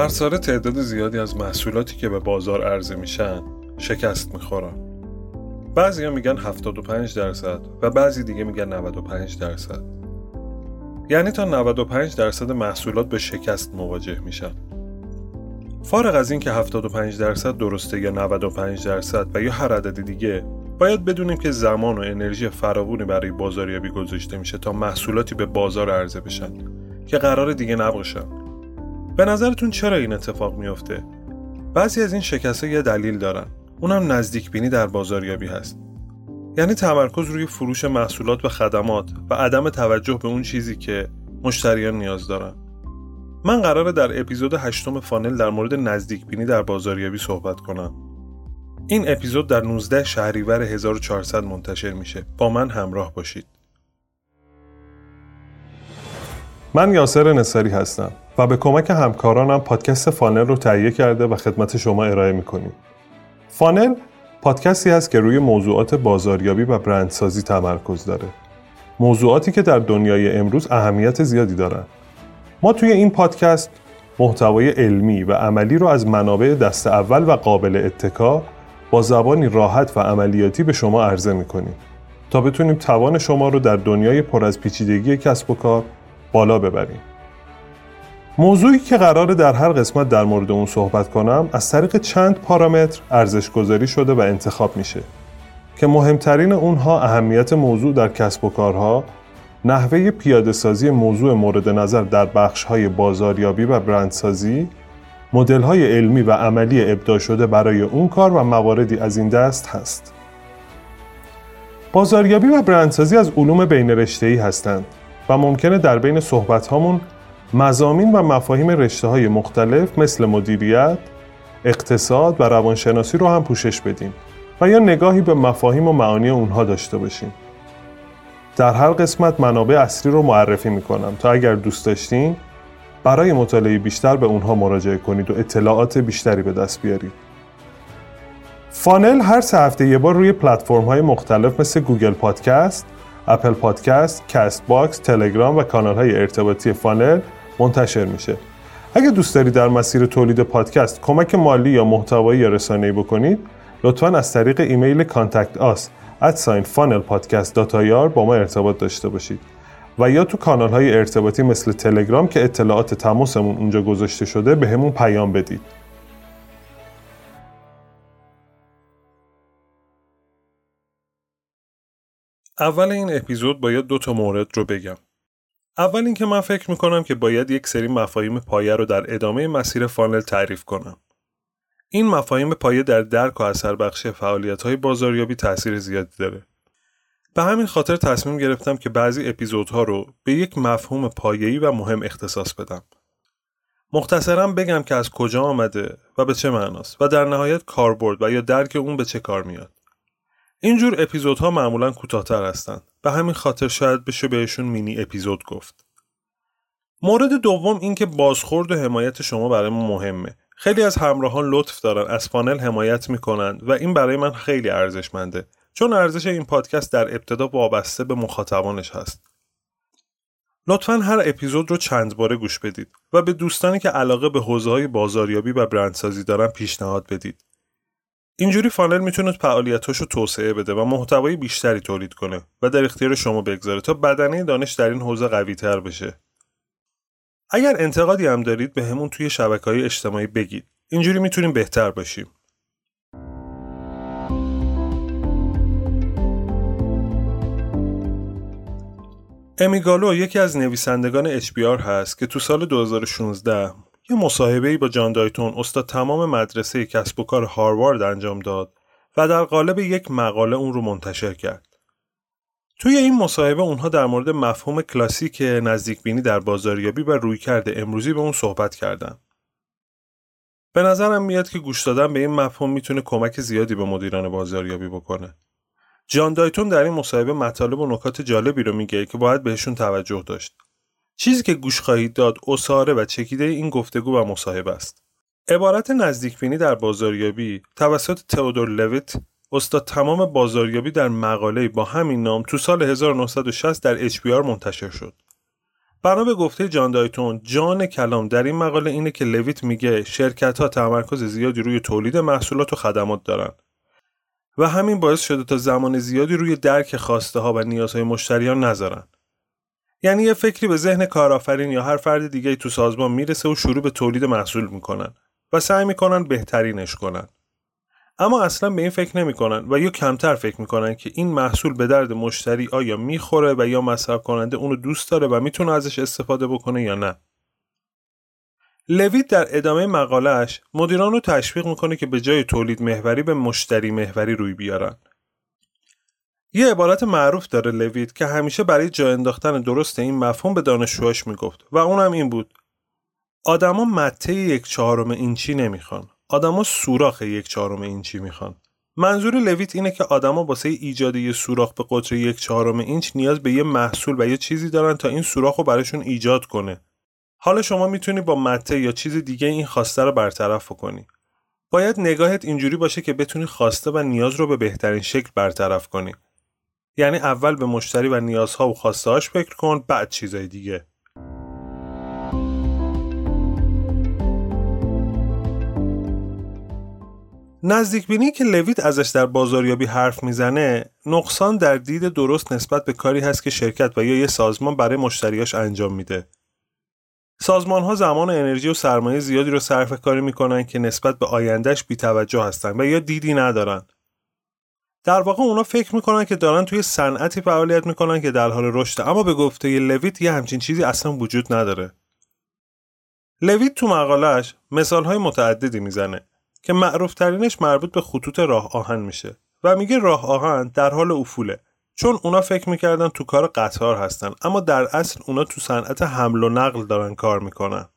هر ساله تعداد زیادی از محصولاتی که به بازار عرضه میشن شکست می‌خورن. بعضی میگن 75 درصد و بعضی دیگه میگن 95 درصد. یعنی تا 95 درصد محصولات به شکست مواجه میشن. فارغ از این که 75 درصد درسته یا 95 درصد و یا هر عدد دیگه باید بدونیم که زمان و انرژی فراوانی برای بازاریابی گذاشته میشه تا محصولاتی به بازار عرضه بشن که قرار دیگه نباشن به نظرتون چرا این اتفاق میافته؟ بعضی از این شکست یه دلیل دارن. اونم نزدیک بینی در بازاریابی هست. یعنی تمرکز روی فروش محصولات و خدمات و عدم توجه به اون چیزی که مشتریان نیاز دارن. من قراره در اپیزود هشتم فانل در مورد نزدیک بینی در بازاریابی صحبت کنم. این اپیزود در 19 شهریور 1400 منتشر میشه. با من همراه باشید. من یاسر نصاری هستم. و به کمک همکارانم پادکست فانل رو تهیه کرده و خدمت شما ارائه می‌کنیم. فانل پادکستی است که روی موضوعات بازاریابی و برندسازی تمرکز داره. موضوعاتی که در دنیای امروز اهمیت زیادی دارند ما توی این پادکست محتوای علمی و عملی رو از منابع دست اول و قابل اتکا با زبانی راحت و عملیاتی به شما عرضه می‌کنیم تا بتونیم توان شما رو در دنیای پر از پیچیدگی کسب و کار بالا ببریم. موضوعی که قراره در هر قسمت در مورد اون صحبت کنم از طریق چند پارامتر ارزش گذاری شده و انتخاب میشه که مهمترین اونها اهمیت موضوع در کسب و کارها نحوه پیاده سازی موضوع مورد نظر در بخش های بازاریابی و برندسازی مدل های علمی و عملی ابداع شده برای اون کار و مواردی از این دست هست. بازاریابی و برندسازی از علوم بین ای هستند و ممکنه در بین صحبت هامون مزامین و مفاهیم رشته های مختلف مثل مدیریت، اقتصاد و روانشناسی رو هم پوشش بدیم و یا نگاهی به مفاهیم و معانی اونها داشته باشیم. در هر قسمت منابع اصلی رو معرفی می‌کنم تا اگر دوست داشتین برای مطالعه بیشتر به اونها مراجعه کنید و اطلاعات بیشتری به دست بیارید. Funnel هر سه هفته یه بار روی پلتفرم های مختلف مثل Google Podcast، Apple Podcast، Castbox، تلگرام و کانال های ارتباطی Funnel منتشر میشه. اگه دوست دارید در مسیر تولید پادکست کمک مالی یا محتوایی یا رسانه‌ای بکنید، لطفا از طریق ایمیل contact us at sign Funnel Podcast با ما ارتباط داشته باشید. و یا تو کانال های ارتباطی مثل تلگرام که اطلاعات تماسمون اونجا گذاشته شده بهمون پیام بدید. اول این اپیزود باید دو تا مورد رو بگم. اول اینکه من فکر می‌کنم که باید یک سری مفاهیم پایه رو در ادامه مسیر فانل تعریف کنم این مفاهیم پایه در درک و اثر بخش فعالیت های بازاریابی تاثیر زیادی داره. به همین خاطر تصمیم گرفتم که بعضی اپیزودها رو به یک مفهوم پایه‌ای و مهم اختصاص بدم. مختصرا بگم که از کجا آمده و به چه معناست و در نهایت کاربرد و یا درک اون به چه کار میاد. اینجور اپیزودها معمولا کوتاهتر هستند. به همین خاطر شاید بشه بهشون مینی اپیزود گفت. مورد دوم این که بازخورد و حمایت شما برای ما مهمه خیلی از همراهان لطف دارن از پانل حمایت می‌کنن و این برای من خیلی ارزشمنده چون ارزش این پادکست در ابتدا وابسته به مخاطبانش هست لطفا هر اپیزود رو چند باره گوش بدید و به دوستانی که علاقه به حوزه های بازاریابی و برندسازی دارن پیشنهاد بدید اینجوری فانل می‌تونه فعالیتاش رو توسعه بده و محتوای بیشتری تولید کنه و در اختیار شما بگذاره تا بدنه دانش در این حوزه قوی تر بشه. اگر انتقادی هم دارید به همون توی شبکه های اجتماعی بگید. اینجوری می‌تونیم بهتر باشیم. امیگالو یکی از نویسندگان HBR هست که تو سال 2016 یه مصاحبه‌ای با جان دایتون استاد تمام مدرسه کسب و کار هاروارد انجام داد و در قالب یک مقاله اون رو منتشر کرد. توی این مصاحبه اونها در مورد مفهوم کلاسیک نزدیک بینی در بازاریابی و رویکرد امروزی به اون صحبت کردن. به نظرم میاد که گوش دادن به این مفهوم می‌تونه کمک زیادی به مدیران بازاریابی بکنه. جان دایتون در این مصاحبه مطالب و نکات جالبی رو میگه که باید بهشون توجه داشت. چیزی که گوش خواهید داد اصاره و چکیده این گفتگو و مصاحبه است. عبارت نزدیک بینی در بازاریابی توسط تئودور لویت استاد تمام بازاریابی در مقاله با همین نام تو سال 1960 در HBR منتشر شد. بنا به گفته جان دایتون جان کلام در این مقاله اینه که لویت میگه شرکت ها تمرکز زیادی روی تولید محصولات و خدمات دارن و همین باعث شده تا زمان زیادی روی درک خواسته ها و نیازهای مشتریان نذارن یعنی یه فکری به ذهن کارآفرین یا هر فرد دیگه تو سازمان می‌رسه و شروع به تولید محصول می‌کنن و سعی می‌کنن بهترینش کنن. اما اصلا به این فکر نمی‌کنن و یا کمتر فکر می‌کنن که این محصول به درد مشتری آیا می‌خوره و یا مصرف کننده اونو دوست داره و می‌تونه ازش استفاده بکنه یا نه. لویت در ادامه مقالهش مدیران رو تشویق می‌کنه که به جای تولید محوری به مشتری محوری روی بیارن. یه عبارت معروف داره لویت که همیشه برای جا انداختن درست این مفهوم به دانشجوهاش می‌گفت و اونم این بود. آدما مته یک چهارم اینچی نمی‌خوان. آدما سوراخ یک چهارم اینچی می‌خوان. منظور لویت اینه که آدما واسه ایجاد یه سوراخ به قطر یک چهارم اینچ نیاز به یه محصول و یه چیزی دارن تا این سوراخ رو براشون ایجاد کنه. حالا شما می‌تونی با مته یا چیز دیگه این خواسته رو برطرف کنی. باید نگاهت اینجوری باشه که بتونی خواسته و نیاز رو به بهترین شکل برطرف کنی. یعنی اول به مشتری و نیازها و خواستهاش فکر کن بعد چیزای دیگه. نزدیک بینی که لویت ازش در بازاریابی حرف می‌زنه نقصان در دید درست نسبت به کاری هست که شرکت و یا یه سازمان برای مشتریاش انجام میده. سازمان ها زمان و انرژی و سرمایه زیادی رو صرف کاری می‌کنن که نسبت به آیندهش بیتوجه هستن و یا دیدی ندارن. در واقع اونا فکر می‌کنن که دارن توی صنعتی فعالیت می‌کنن که در حال رشد اما به گفته لویت یه همچین چیزی اصلا وجود نداره. لویت تو مقالهش مثال های متعددی می‌زنه که معروف ترینش مربوط به خطوط راه آهن میشه و میگه راه آهن در حال افوله. چون اونا فکر می‌کردن تو کار قطار هستن اما در اصل اونا تو صنعت حمل و نقل دارن کار می‌کنن.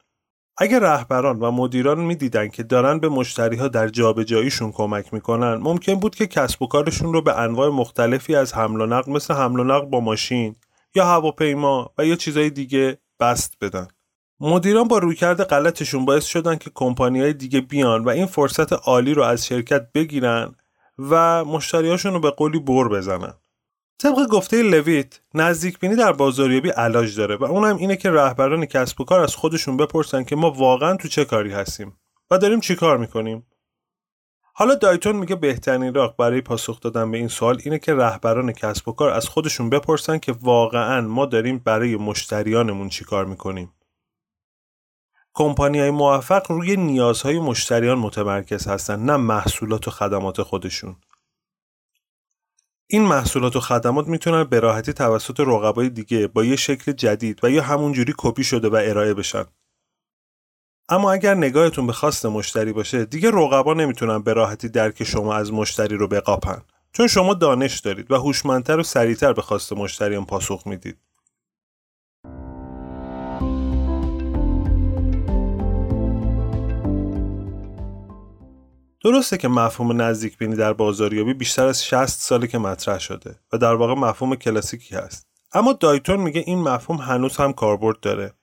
اگر رهبران و مدیران می‌دیدن که دارن به مشتری ها در جابجاییشون کمک می‌کنن ممکن بود که کسب و کارشون رو به انواع مختلفی از حمل و نقل مثل حمل و نقل با ماشین یا هواپیما و یا چیزهای دیگه بست بدن. مدیران با رویکرد غلطشون باعث شدن که های دیگه بیان و این فرصت عالی رو از شرکت بگیرن و مشتریاشون رو به قولی بر بزنن. طبق گفته لویت نزدیک بینی در بازاریابی علاج داره و اونم اینه که رهبران کسب و کار از خودشون بپرسن که ما واقعا تو چه کاری هستیم و داریم چی کار می‌کنیم. حالا دایتون میگه بهترین راه برای پاسخ دادن به این سوال اینه که رهبران کسب و کار از خودشون بپرسن که واقعا ما داریم برای مشتریانمون چی کار می‌کنیم. کمپانی های موفق روی نیازهای مشتریان متمرکز هستن نه محصولات و خدمات خودشون. این محصولات و خدمات می‌تونن به راحتی توسط رقبای دیگه با یه شکل جدید و یا همونجوری کپی شده و ارائه بشن. اما اگر نگاهتون به خواست مشتری باشه دیگه رقبا نمی‌تونن به راحتی درک شما از مشتری رو بقاپن چون شما دانش دارید و هوشمندتر و سریعتر به خواست مشتریان پاسخ می‌دید. درسته که مفهوم نزدیک بینی در بازاریابی بیشتر از 60 ساله که مطرح شده و در واقع مفهوم کلاسیکی هست. اما دایتون میگه این مفهوم هنوز هم کاربرد داره.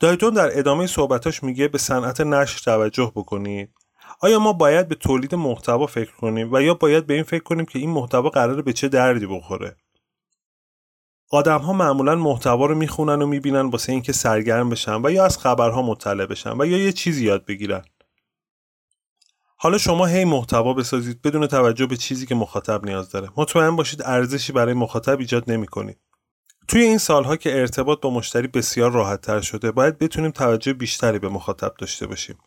دایتون در ادامه صحبتاش میگه به صنعت نشر توجه بکنید. آیا ما باید به تولید محتوا فکر کنیم و یا باید به این فکر کنیم که این محتوا قراره به چه دردی بخوره؟ آدم ها معمولا محتوا رو می‌خونن و می‌بینن واسه اینکه سرگرم بشن و یا از خبرها مطلع بشن و یا یه چیزی یاد بگیرن. حالا شما هی محتوا بسازید بدون توجه به چیزی که مخاطب نیاز داره. مطمئن باشید ارزشی برای مخاطب ایجاد نمی کنید. توی این سالها که ارتباط با مشتری بسیار راحت تر شده باید بتونیم توجه بیشتری به مخاطب داشته باشیم.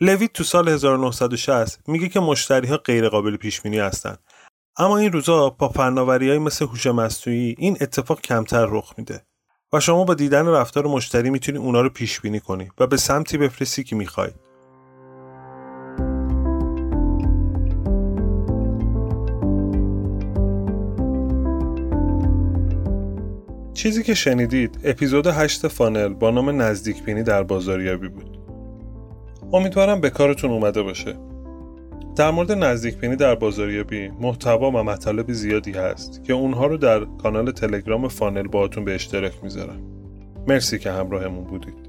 لویت تو سال 1960 میگه که مشتری ها غیر قابل پیش بینی هستند اما این روزا با فناوری مثل هوش مصنوعی این اتفاق کمتر رخ میده و شما با دیدن رفتار مشتری می‌تونی اونا رو پیش بینی کنی و به سمتی بفرستی که می‌خواید چیزی که شنیدید اپیزود 8 فانل با نام نزدیک بینی در بازاریابی بود. امیدوارم به کارتون اومده باشه. در مورد نزدیک بینی در بازاریابی محتوا و مطالب زیادی هست که اونها رو در کانال تلگرام فانل باهاتون به اشتراک می‌ذارم. مرسی که همراهمون بودید.